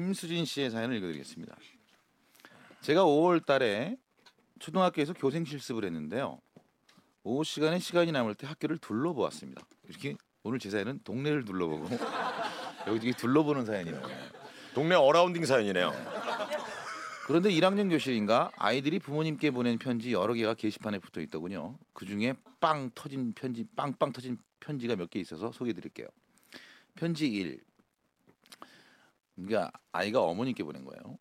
김수진 씨의 사연을 읽어드리겠습니다. 제가 5월 달에 초등학교에서 교생 실습을 했는데요. 오후 시간에 시간이 남을 때 학교를 둘러보았습니다. 이렇게 오늘 제 사연은 동네를 둘러보고 여기 둘러보는 사연이네요. 동네 어라운딩 사연이네요. 그런데 1학년 교실인가 아이들이 부모님께 보낸 편지 여러 개가 게시판에 붙어 있더군요. 그 중에 빵 터진 편지, 빵빵 터진 편지가 몇 개 있어서 소개해 드릴게요. 편지 1. 그러니까 아이가 어머니께 보낸 거예요.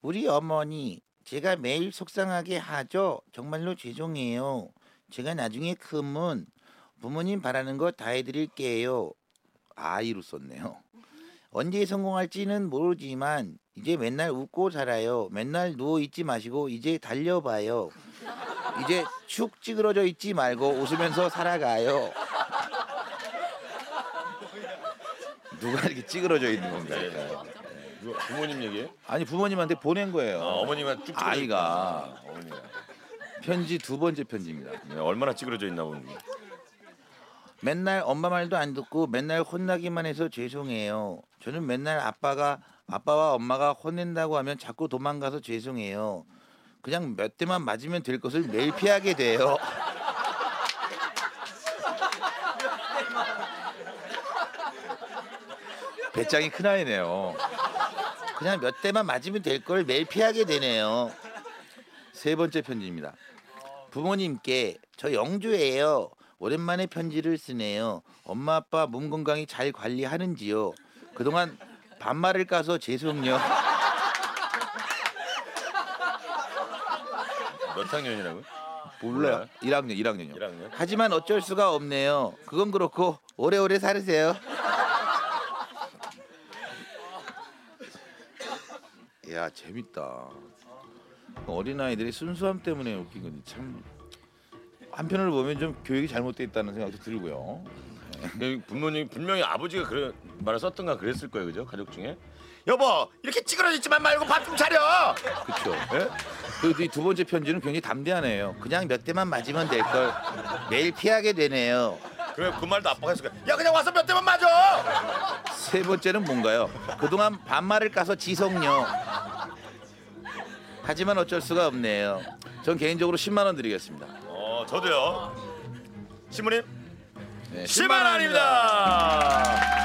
우리 어머니, 제가 매일 속상하게 하죠. 정말로 죄송해요. 제가 나중에 크면 부모님 바라는 거 다 해드릴게요. 아이로 썼네요. 언제 성공할지는 모르지만 이제 맨날 웃고 살아요. 맨날 누워 있지 마시고 이제 달려봐요. 이제 축 찌그러져 있지 말고 웃으면서 살아가요. 누가 이렇게 찌그러져 있는 건가요? 이거 부모님 얘기예요? 아니 부모님한테 보낸 거예요. 아, 어머니만 쭉 아이가 어머니가 편지 두 번째 편지입니다. 네, 얼마나 찌그러져 있나 보니. 맨날 엄마 말도 안 듣고 맨날 혼나기만 해서 죄송해요. 저는 맨날 아빠가 아빠와 엄마가 혼낸다고 하면 자꾸 도망가서 죄송해요. 그냥 몇 대만 맞으면 될 것을 매일 피하게 돼요. 배짱이 큰 아이네요. 그냥 몇 대만 맞으면 될 걸 매일 피하게 되네요. 세 번째 편지입니다. 부모님께 저 영주예요. 오랜만에 편지를 쓰네요. 엄마 아빠 몸 건강히 잘 관리하는지요. 그동안 반말을 까서 죄송요. 몇 학년이라고요? 몰라요. 1학년, 1학년이요. 1학년? 하지만 어쩔 수가 없네요. 그건 그렇고 오래오래 살으세요. 야 재밌다. 어린 아이들이 순수함 때문에 웃긴 건데 참 한편으로 보면 좀 교육이 잘못돼 있다는 생각도 들고요. 그 부모님 분명히 아버지가 그런 말을 썼던가 그랬을 거예요, 그죠? 가족 중에. 여보, 이렇게 찌그러져 있지만 말고 밥 좀 차려. 그렇죠. 예? 그리고 이두 번째 편지는 굉장히 담대하네요. 그냥 몇 대만 맞으면 될 걸 매일 피하게 되네요. 그래 그 말도 아빠가 했을 거야. 야 그냥 와서 몇 대만 맞아. 세 번째는 뭔가요? 그동안 반말을 까서 지속요. 하지만 어쩔 수가 없네요. 전 개인적으로 10만 원 드리겠습니다. 어, 저도요. 신부님 네, 10만 원입니다.